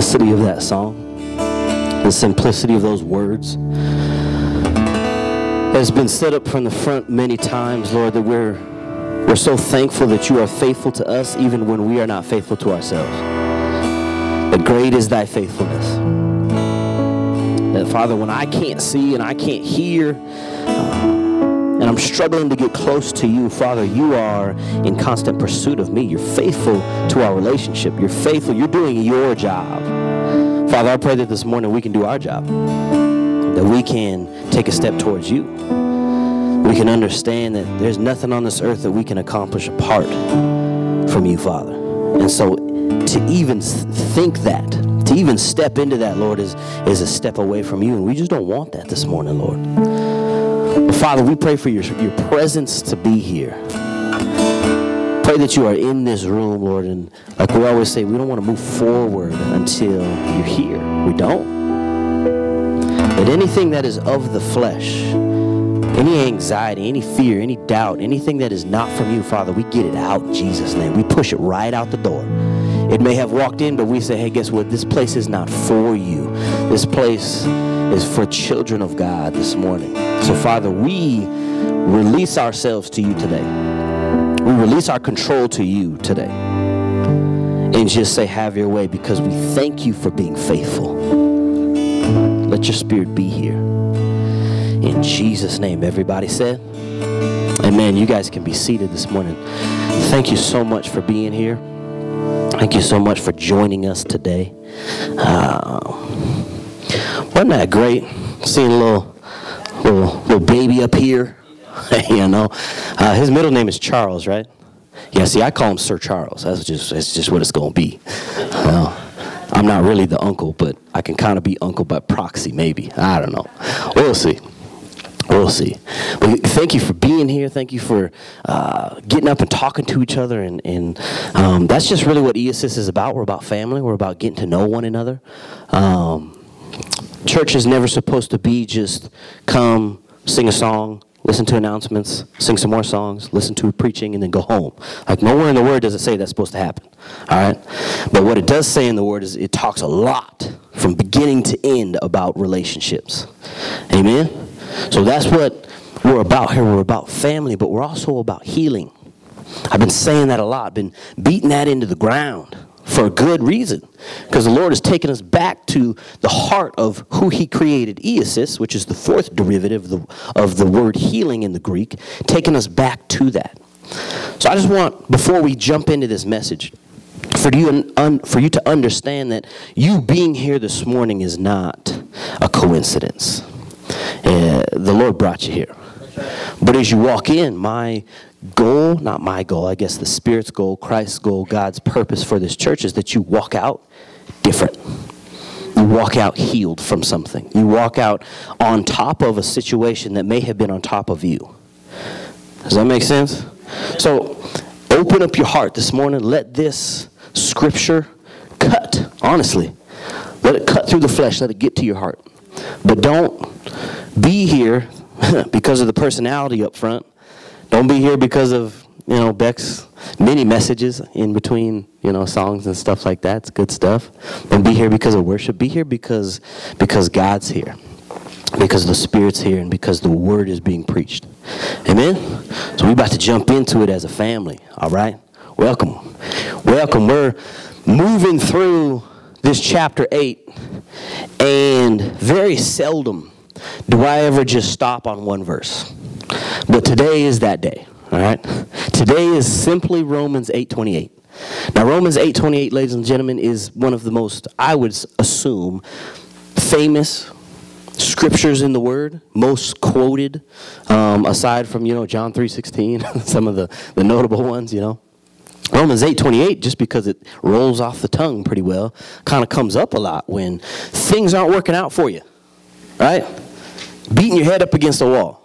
simplicity of that song, the simplicity of those words has been set up from the front many times, Lord, that we're, we're so thankful that you are faithful to us even when we are not faithful to ourselves. That great is thy faithfulness. That, Father, when I can't see and I can't hear, uh, I'm struggling to get close to you, Father, you are in constant pursuit of me. You're faithful to our relationship. You're faithful. You're doing your job. Father, I pray that this morning we can do our job, that we can take a step towards you. We can understand that there's nothing on this earth that we can accomplish apart from you, Father. And so to even think that, to even step into that, Lord, is, is a step away from you. And we just don't want that this morning, Lord. Father, we pray for your, your presence to be here. Pray that you are in this room, Lord. And like we always say, we don't want to move forward until you're here. We don't. But anything that is of the flesh, any anxiety, any fear, any doubt, anything that is not from you, Father, we get it out in Jesus' name. We push it right out the door. It may have walked in, but we say, hey, guess what? This place is not for you. This place is for children of God this morning. So, Father, we release ourselves to you today. We release our control to you today. And just say, Have your way, because we thank you for being faithful. Let your spirit be here. In Jesus' name, everybody said, Amen. You guys can be seated this morning. Thank you so much for being here. Thank you so much for joining us today. Uh, wasn't that great? Seeing a little little, little baby up here. you know, uh, his middle name is Charles, right? Yeah, see, I call him Sir Charles. That's just that's just what it's gonna be. Uh, I'm not really the uncle, but I can kind of be uncle by proxy, maybe. I don't know. We'll see. We'll see. But thank you for being here. Thank you for uh, getting up and talking to each other. And, and um, that's just really what EASIS is about. We're about family. We're about getting to know one another. Um, church is never supposed to be just come, sing a song, listen to announcements, sing some more songs, listen to preaching, and then go home. Like nowhere in the Word does it say that's supposed to happen. All right? But what it does say in the Word is it talks a lot from beginning to end about relationships. Amen? So that's what we're about here. We're about family, but we're also about healing. I've been saying that a lot, been beating that into the ground for a good reason. Because the Lord has taken us back to the heart of who He created Eosis, which is the fourth derivative of the, of the word healing in the Greek, taking us back to that. So I just want, before we jump into this message, for you, un, for you to understand that you being here this morning is not a coincidence. Uh, the Lord brought you here. But as you walk in, my goal, not my goal, I guess the Spirit's goal, Christ's goal, God's purpose for this church is that you walk out different. You walk out healed from something. You walk out on top of a situation that may have been on top of you. Does that make sense? So open up your heart this morning. Let this scripture cut, honestly. Let it cut through the flesh. Let it get to your heart. But don't be here because of the personality up front don't be here because of, you know, Beck's many messages in between, you know, songs and stuff like that. It's good stuff. Don't be here because of worship. Be here because because God's here. Because the Spirit's here and because the word is being preached. Amen? So we're about to jump into it as a family. All right? Welcome. Welcome. We're moving through this chapter 8 and very seldom do I ever just stop on one verse. But today is that day. All right? Today is simply Romans 8:28. Now Romans 8:28, ladies and gentlemen, is one of the most I would assume famous scriptures in the Word, most quoted, um, aside from you know John 3:16, some of the the notable ones, you know. Romans 8:28 just because it rolls off the tongue pretty well, kind of comes up a lot when things aren't working out for you. Right? Beating your head up against a wall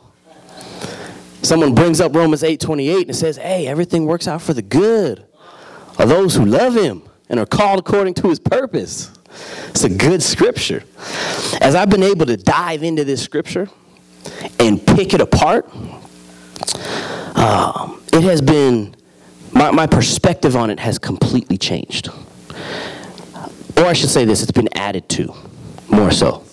someone brings up Romans 8:28 and says, "Hey, everything works out for the good of those who love him and are called according to his purpose." It's a good scripture. As I've been able to dive into this scripture and pick it apart, um, it has been my, my perspective on it has completely changed. Or I should say this, it's been added to more so.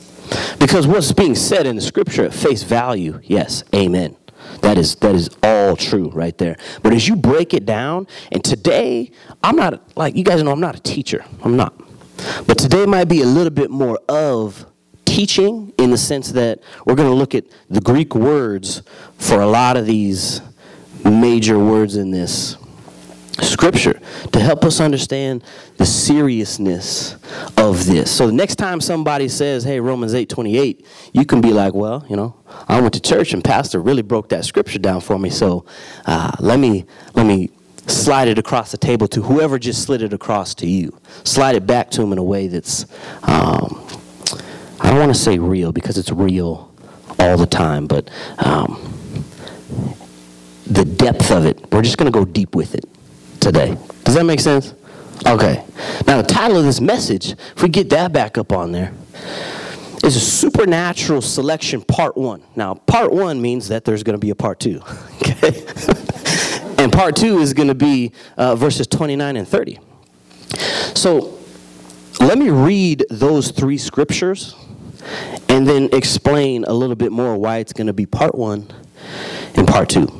Because what's being said in the scripture at face value, yes, amen. That is that is all true right there. But as you break it down, and today I'm not like you guys know I'm not a teacher. I'm not. But today might be a little bit more of teaching in the sense that we're going to look at the Greek words for a lot of these major words in this scripture to help us understand the seriousness of this. So the next time somebody says, "Hey, Romans 8:28," you can be like, "Well, you know, I went to church and pastor really broke that scripture down for me. So uh, let me let me slide it across the table to whoever just slid it across to you. Slide it back to them in a way that's um, I don't want to say real because it's real all the time, but um, the depth of it. We're just going to go deep with it today. Does that make sense? Okay. Now, the title of this message, if we get that back up on there, is a supernatural selection part one. Now, part one means that there's going to be a part two. Okay? and part two is going to be uh, verses 29 and 30. So, let me read those three scriptures and then explain a little bit more why it's going to be part one and part two.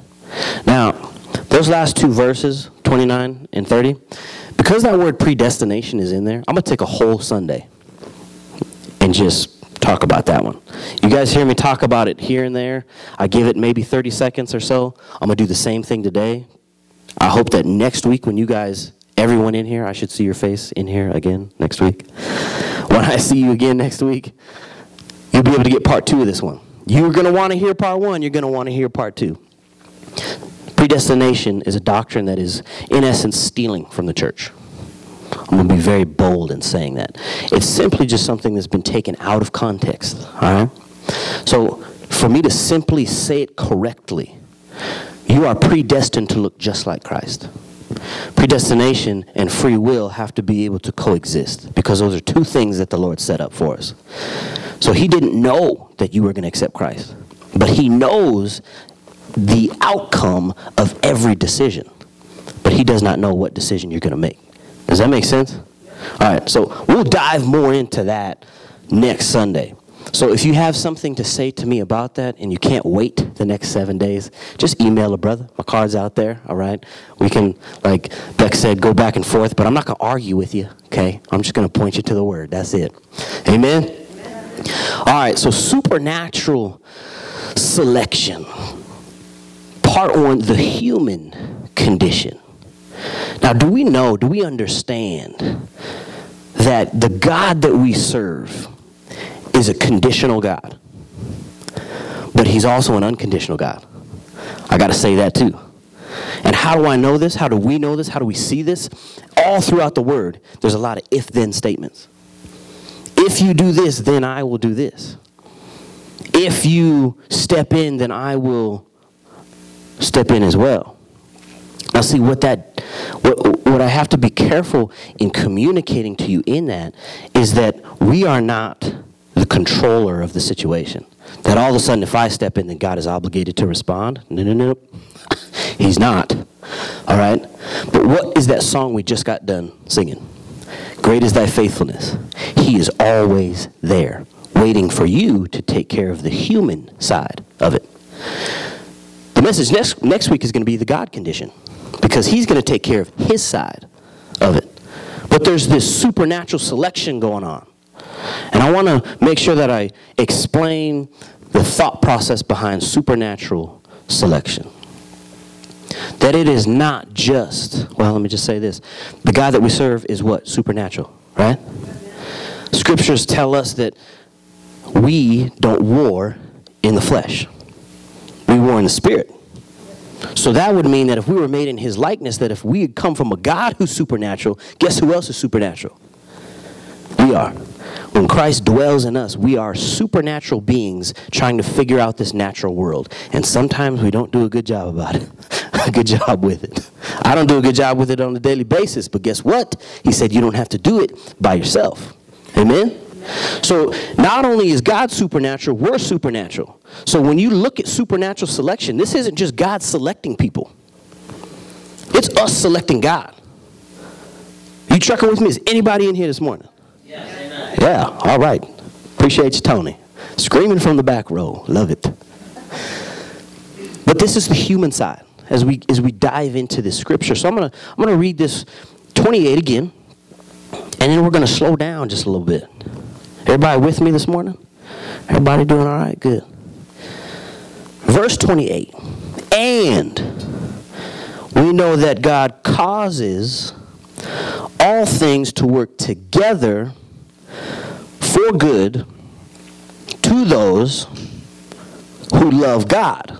Now, those last two verses, 29 and 30, because that word predestination is in there, I'm going to take a whole Sunday and just talk about that one. You guys hear me talk about it here and there. I give it maybe 30 seconds or so. I'm going to do the same thing today. I hope that next week when you guys everyone in here, I should see your face in here again next week. When I see you again next week, you'll be able to get part 2 of this one. You're going to want to hear part 1, you're going to want to hear part 2. Predestination is a doctrine that is, in essence, stealing from the church. I'm going to be very bold in saying that. It's simply just something that's been taken out of context. All right? So, for me to simply say it correctly, you are predestined to look just like Christ. Predestination and free will have to be able to coexist because those are two things that the Lord set up for us. So, He didn't know that you were going to accept Christ, but He knows the outcome of every decision, but he does not know what decision you're going to make. Does that make sense? All right, so we'll dive more into that next Sunday. So if you have something to say to me about that and you can't wait the next seven days, just email a brother. My card's out there, all right? We can, like Beck said, go back and forth, but I'm not going to argue with you, okay? I'm just going to point you to the word. That's it. Amen? All right, so supernatural selection part on the human condition. Now, do we know, do we understand that the God that we serve is a conditional God? But he's also an unconditional God. I got to say that too. And how do I know this? How do we know this? How do we see this? All throughout the word, there's a lot of if then statements. If you do this, then I will do this. If you step in, then I will step in as well. Now, see what that, what, what I have to be careful in communicating to you in that is that we are not the controller of the situation. That all of a sudden, if I step in, then God is obligated to respond. No, no, no. He's not. All right? But what is that song we just got done singing? Great is thy faithfulness. He is always there, waiting for you to take care of the human side of it. The message next, next week is going to be the God condition because he's going to take care of his side of it. But there's this supernatural selection going on. And I want to make sure that I explain the thought process behind supernatural selection. That it is not just, well, let me just say this. The God that we serve is what? Supernatural, right? Scriptures tell us that we don't war in the flesh we were in the spirit. So that would mean that if we were made in his likeness, that if we had come from a God who's supernatural, guess who else is supernatural? We are. When Christ dwells in us, we are supernatural beings trying to figure out this natural world. And sometimes we don't do a good job about it. a good job with it. I don't do a good job with it on a daily basis, but guess what? He said you don't have to do it by yourself. Amen? So not only is God supernatural, we're supernatural. So when you look at supernatural selection, this isn't just God selecting people. It's us selecting God. You trucking with me? Is anybody in here this morning? Yeah, all right. Appreciate you, Tony. Screaming from the back row. Love it. But this is the human side as we as we dive into this scripture. So I'm gonna I'm gonna read this 28 again, and then we're gonna slow down just a little bit. Everybody with me this morning? Everybody doing all right? Good. Verse 28. And we know that God causes all things to work together for good to those who love God,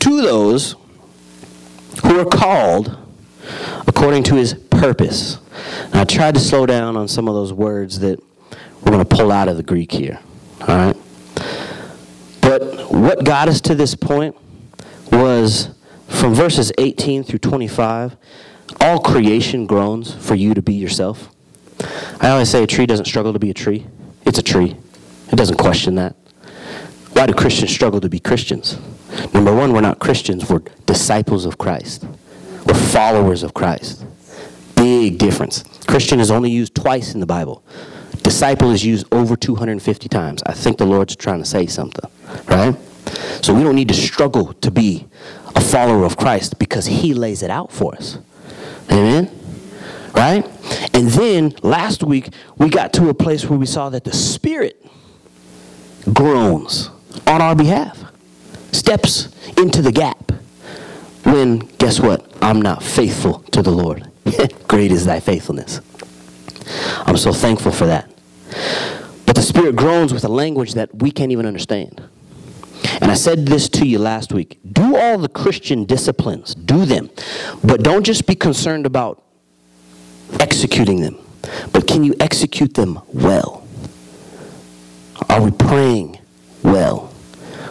to those who are called according to his purpose. I tried to slow down on some of those words that we're going to pull out of the Greek here. All right? But what got us to this point was from verses 18 through 25 all creation groans for you to be yourself. I always say a tree doesn't struggle to be a tree. It's a tree. It doesn't question that. Why do Christians struggle to be Christians? Number one, we're not Christians, we're disciples of Christ. We're followers of Christ. Big difference. Christian is only used twice in the Bible. Disciple is used over 250 times. I think the Lord's trying to say something, right? So we don't need to struggle to be a follower of Christ because he lays it out for us. Amen? Right? And then last week, we got to a place where we saw that the Spirit groans on our behalf, steps into the gap. When, guess what? I'm not faithful to the Lord. Great is thy faithfulness. I'm so thankful for that. But the Spirit groans with a language that we can't even understand. And I said this to you last week. Do all the Christian disciplines, do them. But don't just be concerned about executing them, but can you execute them well? Are we praying well?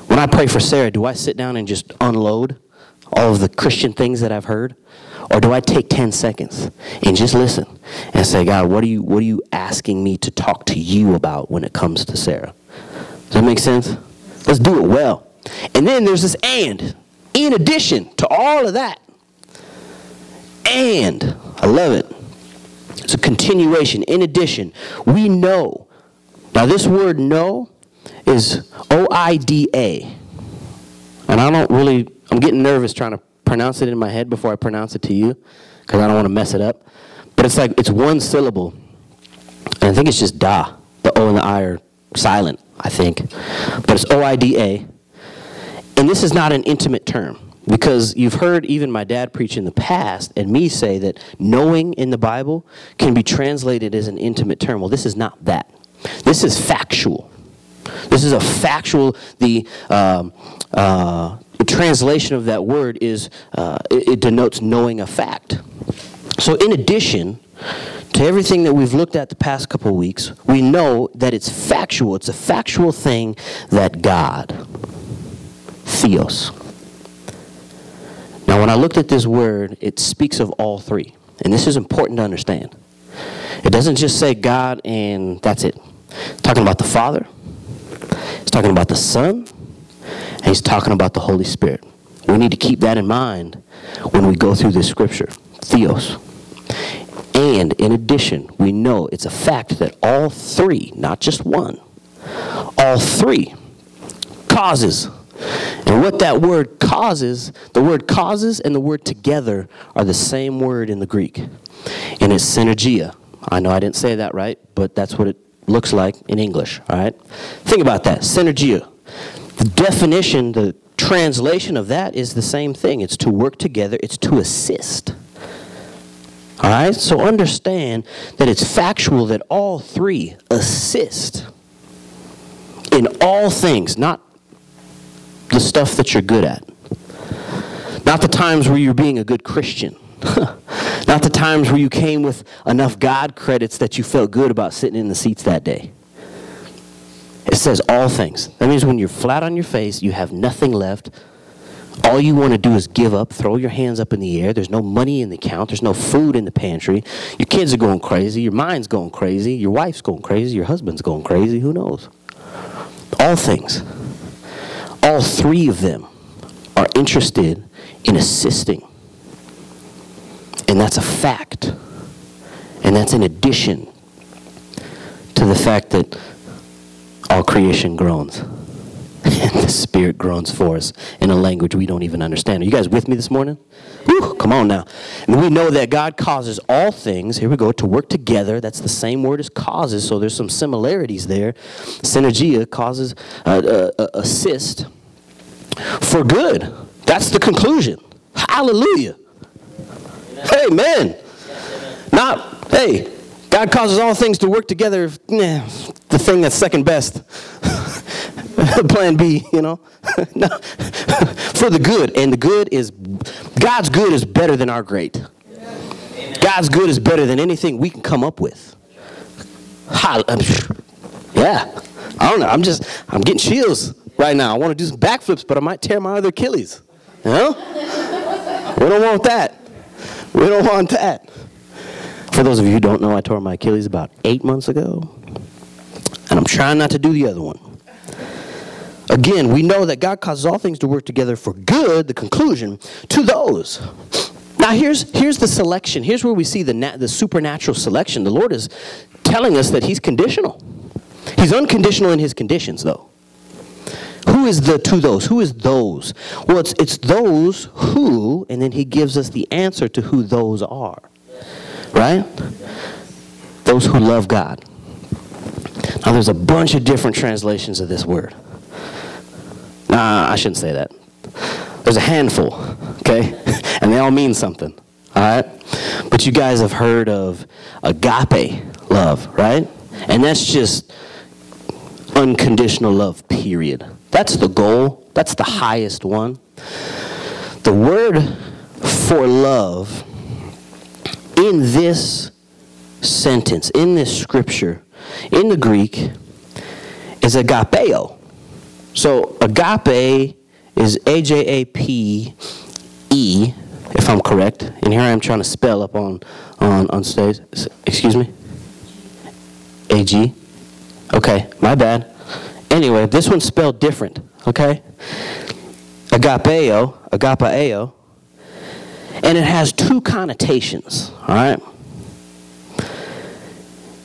When I pray for Sarah, do I sit down and just unload all of the Christian things that I've heard? Or do I take 10 seconds and just listen and say, God, what are you, what are you asking me to talk to you about when it comes to Sarah? Does that make sense? Let's do it well. And then there's this and. In addition to all of that, and, I love it. It's a continuation. In addition, we know. Now, this word know is O I D A. And I don't really, I'm getting nervous trying to pronounce it in my head before I pronounce it to you because I don't want to mess it up. But it's like, it's one syllable. And I think it's just da. The O and the I are silent, I think. But it's O I D A. And this is not an intimate term because you've heard even my dad preach in the past and me say that knowing in the Bible can be translated as an intimate term. Well, this is not that. This is factual. This is a factual, the, um, uh, the translation of that word is, uh, it, it denotes knowing a fact. So, in addition to everything that we've looked at the past couple weeks, we know that it's factual. It's a factual thing that God, theos. Now, when I looked at this word, it speaks of all three. And this is important to understand. It doesn't just say God and that's it. It's talking about the Father, it's talking about the Son, and he's talking about the Holy Spirit. We need to keep that in mind when we go through this scripture. Theos. And in addition, we know it's a fact that all three, not just one, all three causes and what that word causes, the word causes and the word together are the same word in the Greek. And it's synergia. I know I didn't say that right, but that's what it looks like in English, all right? Think about that synergia. The definition, the translation of that is the same thing it's to work together, it's to assist. All right? So understand that it's factual that all three assist in all things, not the stuff that you're good at. Not the times where you're being a good Christian. Not the times where you came with enough God credits that you felt good about sitting in the seats that day. It says all things. That means when you're flat on your face, you have nothing left. All you want to do is give up, throw your hands up in the air. There's no money in the account. There's no food in the pantry. Your kids are going crazy. Your mind's going crazy. Your wife's going crazy. Your husband's going crazy. Who knows? All things. All three of them are interested in assisting. And that's a fact. And that's in addition to the fact that all creation groans. and the Spirit groans for us in a language we don't even understand. Are you guys with me this morning? Whew, come on now. And we know that God causes all things, here we go, to work together. That's the same word as causes, so there's some similarities there. Synergia causes, uh, uh, uh, assist for good. That's the conclusion. Hallelujah. Amen. Not, hey, God causes all things to work together. Nah, the thing that's second best. Plan B, you know? no. For the good. And the good is, God's good is better than our great. God's good is better than anything we can come up with. Yeah. I don't know. I'm just, I'm getting chills right now. I want to do some backflips, but I might tear my other Achilles. You know? We don't want that. We don't want that. For those of you who don't know, I tore my Achilles about eight months ago, and I'm trying not to do the other one. Again, we know that God causes all things to work together for good, the conclusion, to those. Now, here's, here's the selection. Here's where we see the, the supernatural selection. The Lord is telling us that He's conditional. He's unconditional in His conditions, though. Who is the to those? Who is those? Well, it's, it's those who, and then He gives us the answer to who those are. Right? Those who love God. Now, there's a bunch of different translations of this word. Nah, I shouldn't say that. There's a handful, okay? and they all mean something, all right? But you guys have heard of agape love, right? And that's just unconditional love, period. That's the goal, that's the highest one. The word for love in this sentence, in this scripture, in the Greek, is agapeo. So agape is A J A P E, if I'm correct. And here I am trying to spell up on on on stage. Excuse me. A G. Okay, my bad. Anyway, this one's spelled different. Okay. Agapeo, agapeo, and it has two connotations. All right.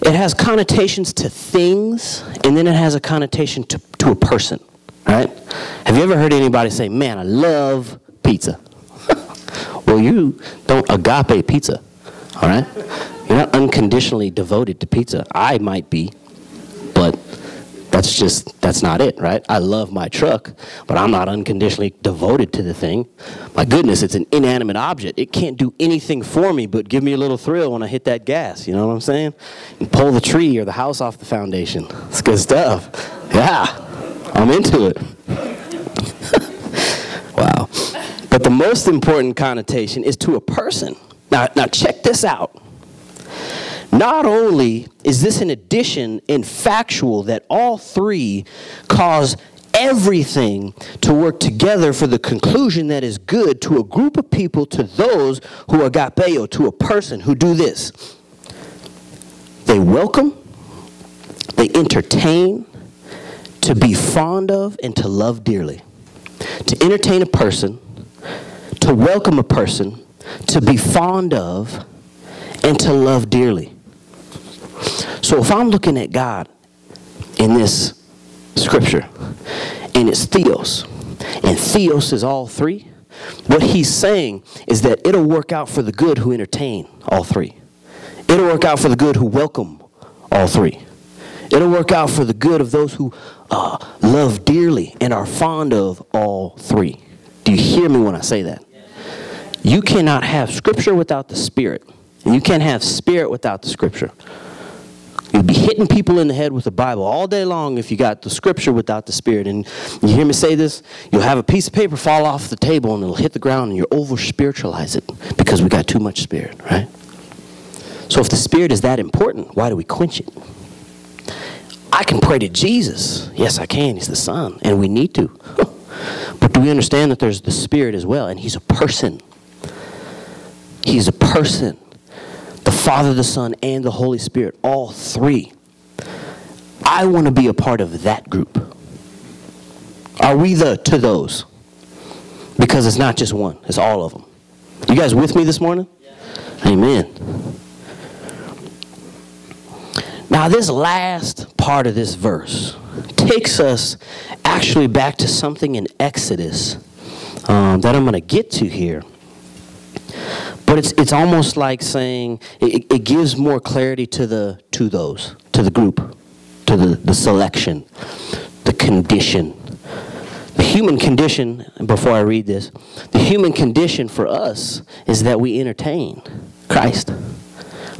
It has connotations to things, and then it has a connotation to, to a person. Right? Have you ever heard anybody say, Man, I love pizza? well, you don't agape pizza. All right? You're not unconditionally devoted to pizza. I might be, but that's just that's not it right i love my truck but i'm not unconditionally devoted to the thing my goodness it's an inanimate object it can't do anything for me but give me a little thrill when i hit that gas you know what i'm saying and pull the tree or the house off the foundation it's good stuff yeah I'm into it. wow. But the most important connotation is to a person. Now, now check this out. Not only is this an addition in factual that all three cause everything to work together for the conclusion that is good to a group of people, to those who are agapeo, to a person who do this. They welcome, they entertain, to be fond of and to love dearly. To entertain a person, to welcome a person, to be fond of, and to love dearly. So if I'm looking at God in this scripture, and it's theos, and theos is all three, what he's saying is that it'll work out for the good who entertain all three. It'll work out for the good who welcome all three. It'll work out for the good of those who uh, love dearly and are fond of all three. Do you hear me when I say that? You cannot have Scripture without the Spirit. And you can't have Spirit without the Scripture. You'll be hitting people in the head with the Bible all day long if you got the scripture without the Spirit. And you hear me say this? You'll have a piece of paper fall off the table and it'll hit the ground and you over spiritualize it because we got too much Spirit, right? So if the Spirit is that important, why do we quench it? I can pray to Jesus. Yes, I can. He's the Son, and we need to. but do we understand that there's the Spirit as well, and He's a person? He's a person. The Father, the Son, and the Holy Spirit, all three. I want to be a part of that group. Are we the to those? Because it's not just one, it's all of them. You guys with me this morning? Yeah. Amen. Now, this last part of this verse takes us actually back to something in Exodus um, that I'm going to get to here. But it's, it's almost like saying it, it gives more clarity to the to those, to the group, to the, the selection, the condition. The human condition, before I read this, the human condition for us is that we entertain Christ.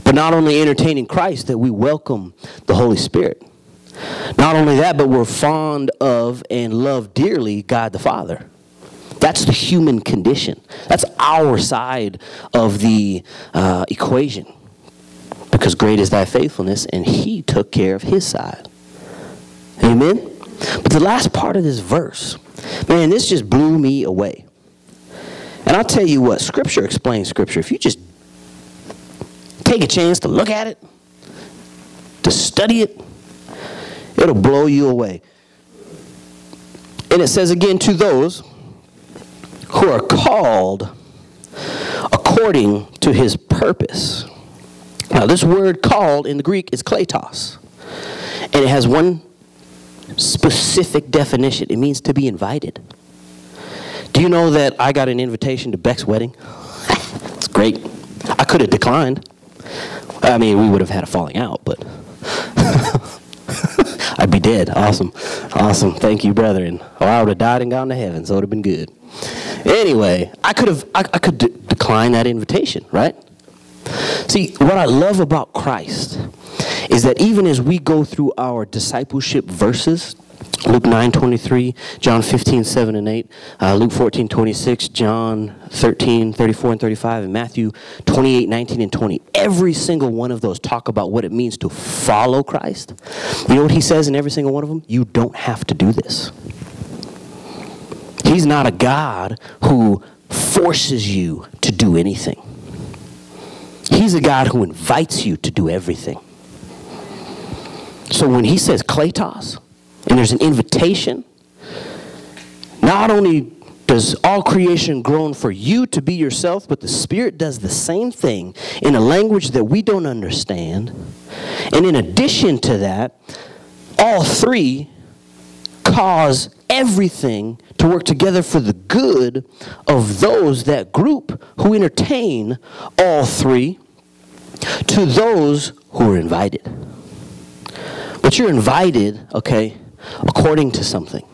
But not only entertaining Christ, that we welcome the Holy Spirit. Not only that, but we're fond of and love dearly God the Father. That's the human condition. That's our side of the uh, equation. Because great is thy faithfulness, and he took care of his side. Amen? But the last part of this verse, man, this just blew me away. And I'll tell you what, Scripture explains Scripture. If you just take a chance to look at it, to study it, it'll blow you away. And it says again, to those who are called according to his purpose. Now, this word called in the Greek is kletos, and it has one specific definition it means to be invited. Do you know that I got an invitation to Beck's wedding? it's great. I could have declined. I mean, we would have had a falling out, but I'd be dead. Awesome. Awesome. Thank you, brethren. Or I would have died and gone to heaven, so it would have been good. Anyway, I could have I, I could decline that invitation, right? See, what I love about Christ is that even as we go through our discipleship verses, Luke 9 23, John 15 7 and 8, uh, Luke 14 26, John 13 34 and 35, and Matthew 28 19 and 20. Every single one of those talk about what it means to follow Christ. You know what he says in every single one of them? You don't have to do this. He's not a God who forces you to do anything. He's a God who invites you to do everything. So when he says kletos, and there's an invitation. Not only does all creation groan for you to be yourself, but the Spirit does the same thing in a language that we don't understand. And in addition to that, all three cause everything to work together for the good of those, that group who entertain all three, to those who are invited. But you're invited, okay, according to something.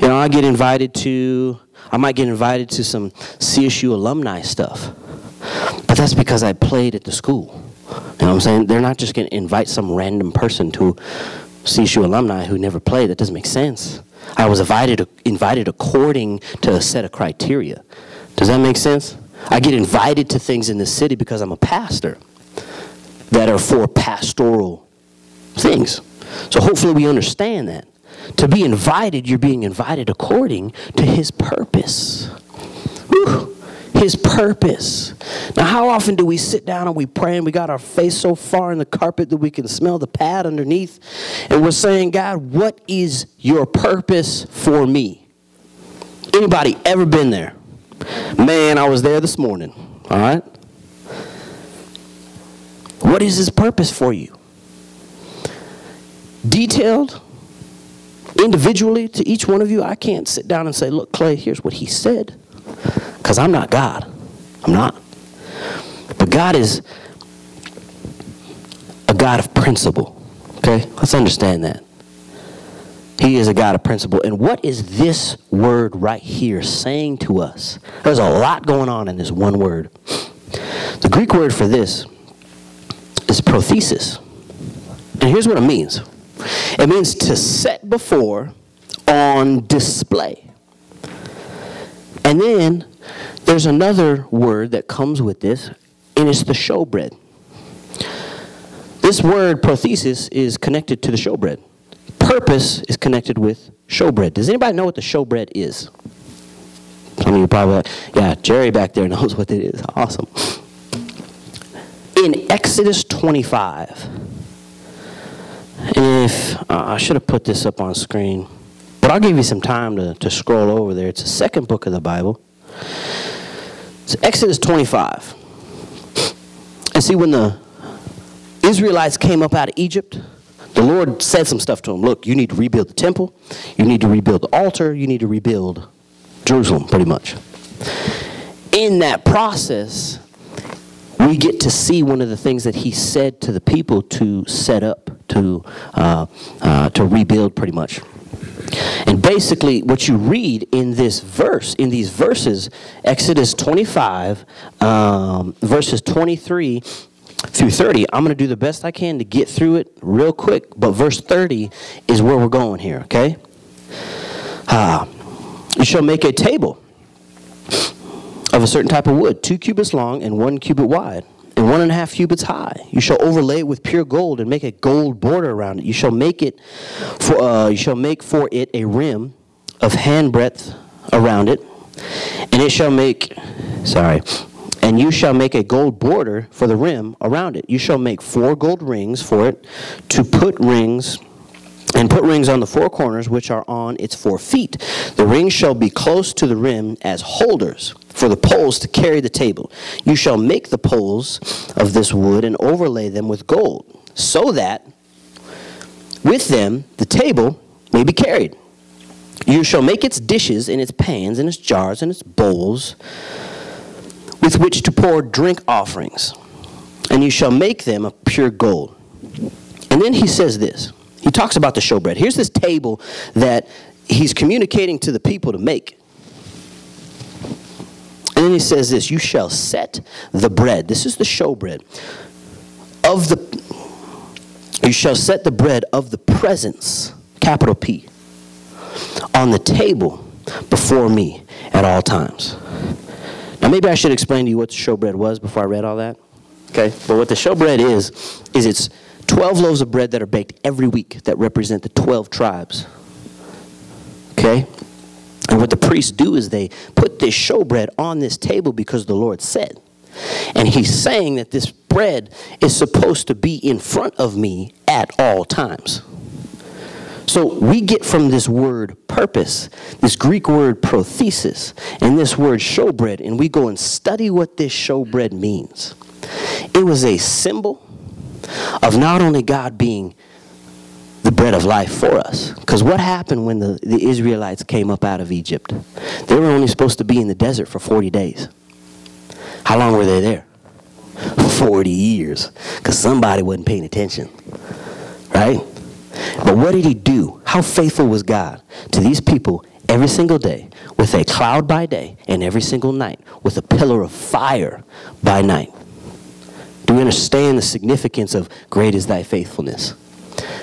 You know, I get invited to, I might get invited to some CSU alumni stuff, but that's because I played at the school. You know what I'm saying? They're not just going to invite some random person to CSU alumni who never played. That doesn't make sense. I was invited, invited according to a set of criteria. Does that make sense? I get invited to things in the city because I'm a pastor that are for pastoral things. So hopefully we understand that. To be invited, you're being invited according to his purpose. Whew. His purpose. Now, how often do we sit down and we pray and we got our face so far in the carpet that we can smell the pad underneath? And we're saying, God, what is your purpose for me? Anybody ever been there? Man, I was there this morning. All right? What is his purpose for you? Detailed individually to each one of you, I can't sit down and say, Look, Clay, here's what he said. Because I'm not God. I'm not. But God is a God of principle. Okay? Let's understand that. He is a God of principle. And what is this word right here saying to us? There's a lot going on in this one word. The Greek word for this is prothesis. And here's what it means it means to set before on display. And then there's another word that comes with this, and it's the showbread. This word prothesis is connected to the showbread. Purpose is connected with showbread. Does anybody know what the showbread is? Some of you probably yeah, Jerry back there knows what it is. Awesome. In Exodus 25, and if uh, I should have put this up on screen, but I'll give you some time to, to scroll over there. It's the second book of the Bible. It's Exodus 25. And see, when the Israelites came up out of Egypt, the Lord said some stuff to them. Look, you need to rebuild the temple, you need to rebuild the altar, you need to rebuild Jerusalem, pretty much. In that process, we get to see one of the things that he said to the people to set up, to, uh, uh, to rebuild, pretty much. And basically, what you read in this verse, in these verses, Exodus 25, um, verses 23 through 30, I'm going to do the best I can to get through it real quick, but verse 30 is where we're going here, okay? Uh, you shall make a table of a certain type of wood, two cubits long and one cubit wide, and one and a half cubits high. You shall overlay it with pure gold and make a gold border around it. You shall make it for uh, you shall make for it a rim of handbreadth around it, and it shall make sorry. And you shall make a gold border for the rim around it. You shall make four gold rings for it to put rings and put rings on the four corners which are on its four feet. The rings shall be close to the rim as holders for the poles to carry the table. You shall make the poles of this wood and overlay them with gold, so that with them the table may be carried. You shall make its dishes and its pans and its jars and its bowls with which to pour drink offerings, and you shall make them of pure gold. And then he says this he talks about the showbread. Here's this table that he's communicating to the people to make. Then he says this You shall set the bread. This is the showbread. Of the you shall set the bread of the presence, capital P, on the table before me at all times. Now, maybe I should explain to you what the showbread was before I read all that. Okay? But what the showbread is, is it's 12 loaves of bread that are baked every week that represent the 12 tribes. Okay? And what the priests do is they put this showbread on this table because the Lord said. And he's saying that this bread is supposed to be in front of me at all times. So we get from this word purpose, this Greek word prothesis, and this word showbread, and we go and study what this showbread means. It was a symbol of not only God being bread of life for us. Because what happened when the, the Israelites came up out of Egypt? They were only supposed to be in the desert for 40 days. How long were they there? 40 years. Because somebody wasn't paying attention. Right? But what did he do? How faithful was God to these people every single day with a cloud by day and every single night with a pillar of fire by night? Do we understand the significance of great is thy faithfulness?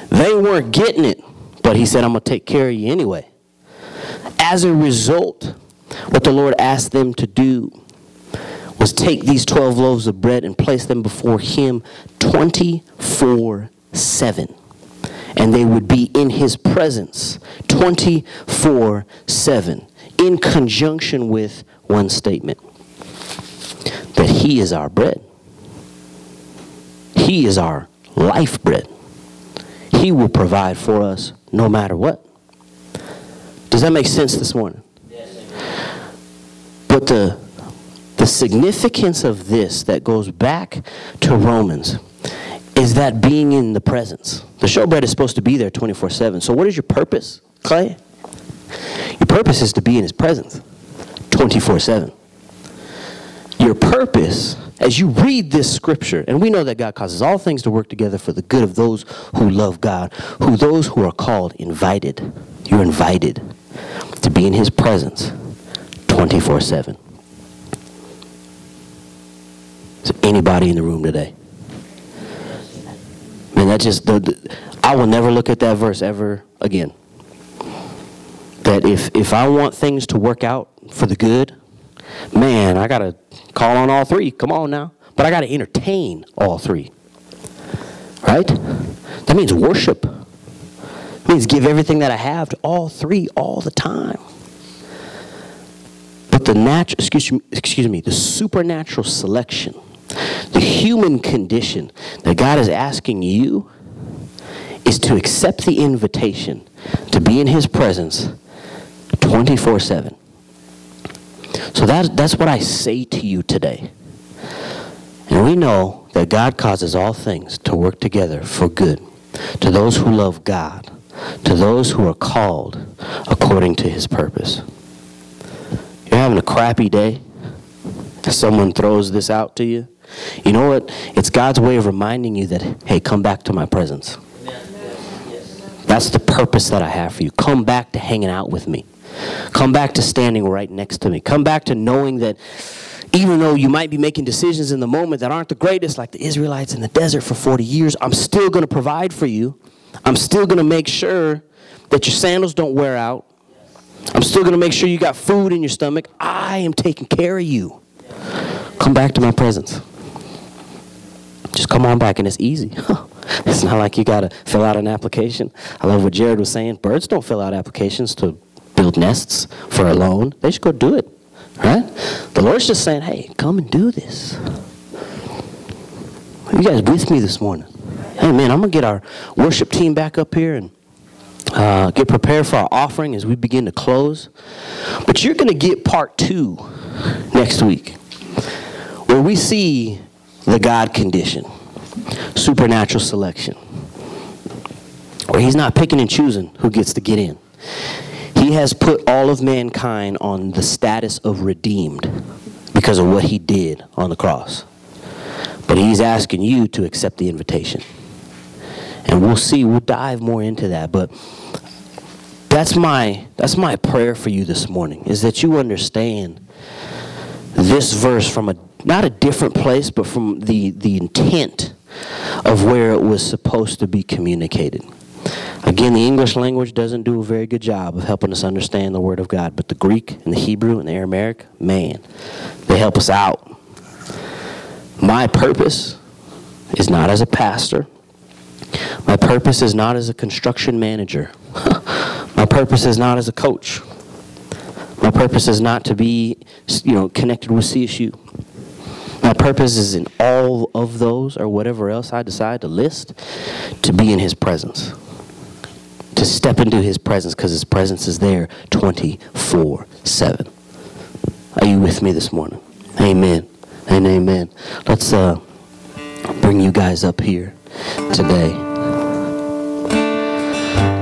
They weren't getting it, but he said, I'm going to take care of you anyway. As a result, what the Lord asked them to do was take these 12 loaves of bread and place them before him 24 7. And they would be in his presence 24 7, in conjunction with one statement that he is our bread. He is our life bread. He will provide for us no matter what. Does that make sense this morning? But the, the significance of this that goes back to Romans is that being in the presence. The showbread is supposed to be there 24 7. So, what is your purpose, Clay? Your purpose is to be in his presence 24 7. Your purpose as you read this scripture, and we know that God causes all things to work together for the good of those who love God, who those who are called invited. You're invited to be in his presence 24 7. Is anybody in the room today? Man, that just, the, the, I will never look at that verse ever again. That if, if I want things to work out for the good, man, I got to call on all three. Come on now. But I got to entertain all three. Right? That means worship. It means give everything that I have to all three all the time. But the natural, excuse me, excuse me, the supernatural selection, the human condition that God is asking you is to accept the invitation to be in His presence 24 7. So that, that's what I say to you today. And we know that God causes all things to work together for good to those who love God, to those who are called according to his purpose. You're having a crappy day, someone throws this out to you. You know what? It's God's way of reminding you that, hey, come back to my presence. That's the purpose that I have for you. Come back to hanging out with me. Come back to standing right next to me. Come back to knowing that even though you might be making decisions in the moment that aren't the greatest, like the Israelites in the desert for 40 years, I'm still going to provide for you. I'm still going to make sure that your sandals don't wear out. I'm still going to make sure you got food in your stomach. I am taking care of you. Come back to my presence. Just come on back, and it's easy. it's not like you got to fill out an application. I love what Jared was saying. Birds don't fill out applications to build nests for a loan, they should go do it. Right? The Lord's just saying, hey, come and do this. You guys with me this morning? Hey, man, I'm going to get our worship team back up here and uh, get prepared for our offering as we begin to close. But you're going to get part two next week, where we see the God condition, supernatural selection, where He's not picking and choosing who gets to get in. He has put all of mankind on the status of redeemed because of what he did on the cross. But he's asking you to accept the invitation. And we'll see, we'll dive more into that. But that's my that's my prayer for you this morning is that you understand this verse from a not a different place, but from the, the intent of where it was supposed to be communicated. Again, the English language doesn't do a very good job of helping us understand the Word of God, but the Greek and the Hebrew and the Aramaic, man, they help us out. My purpose is not as a pastor. My purpose is not as a construction manager. My purpose is not as a coach. My purpose is not to be, you know, connected with CSU. My purpose is in all of those or whatever else I decide to list to be in his presence to step into his presence because his presence is there 24 7. Are you with me this morning? Amen and amen. Let's uh, bring you guys up here today.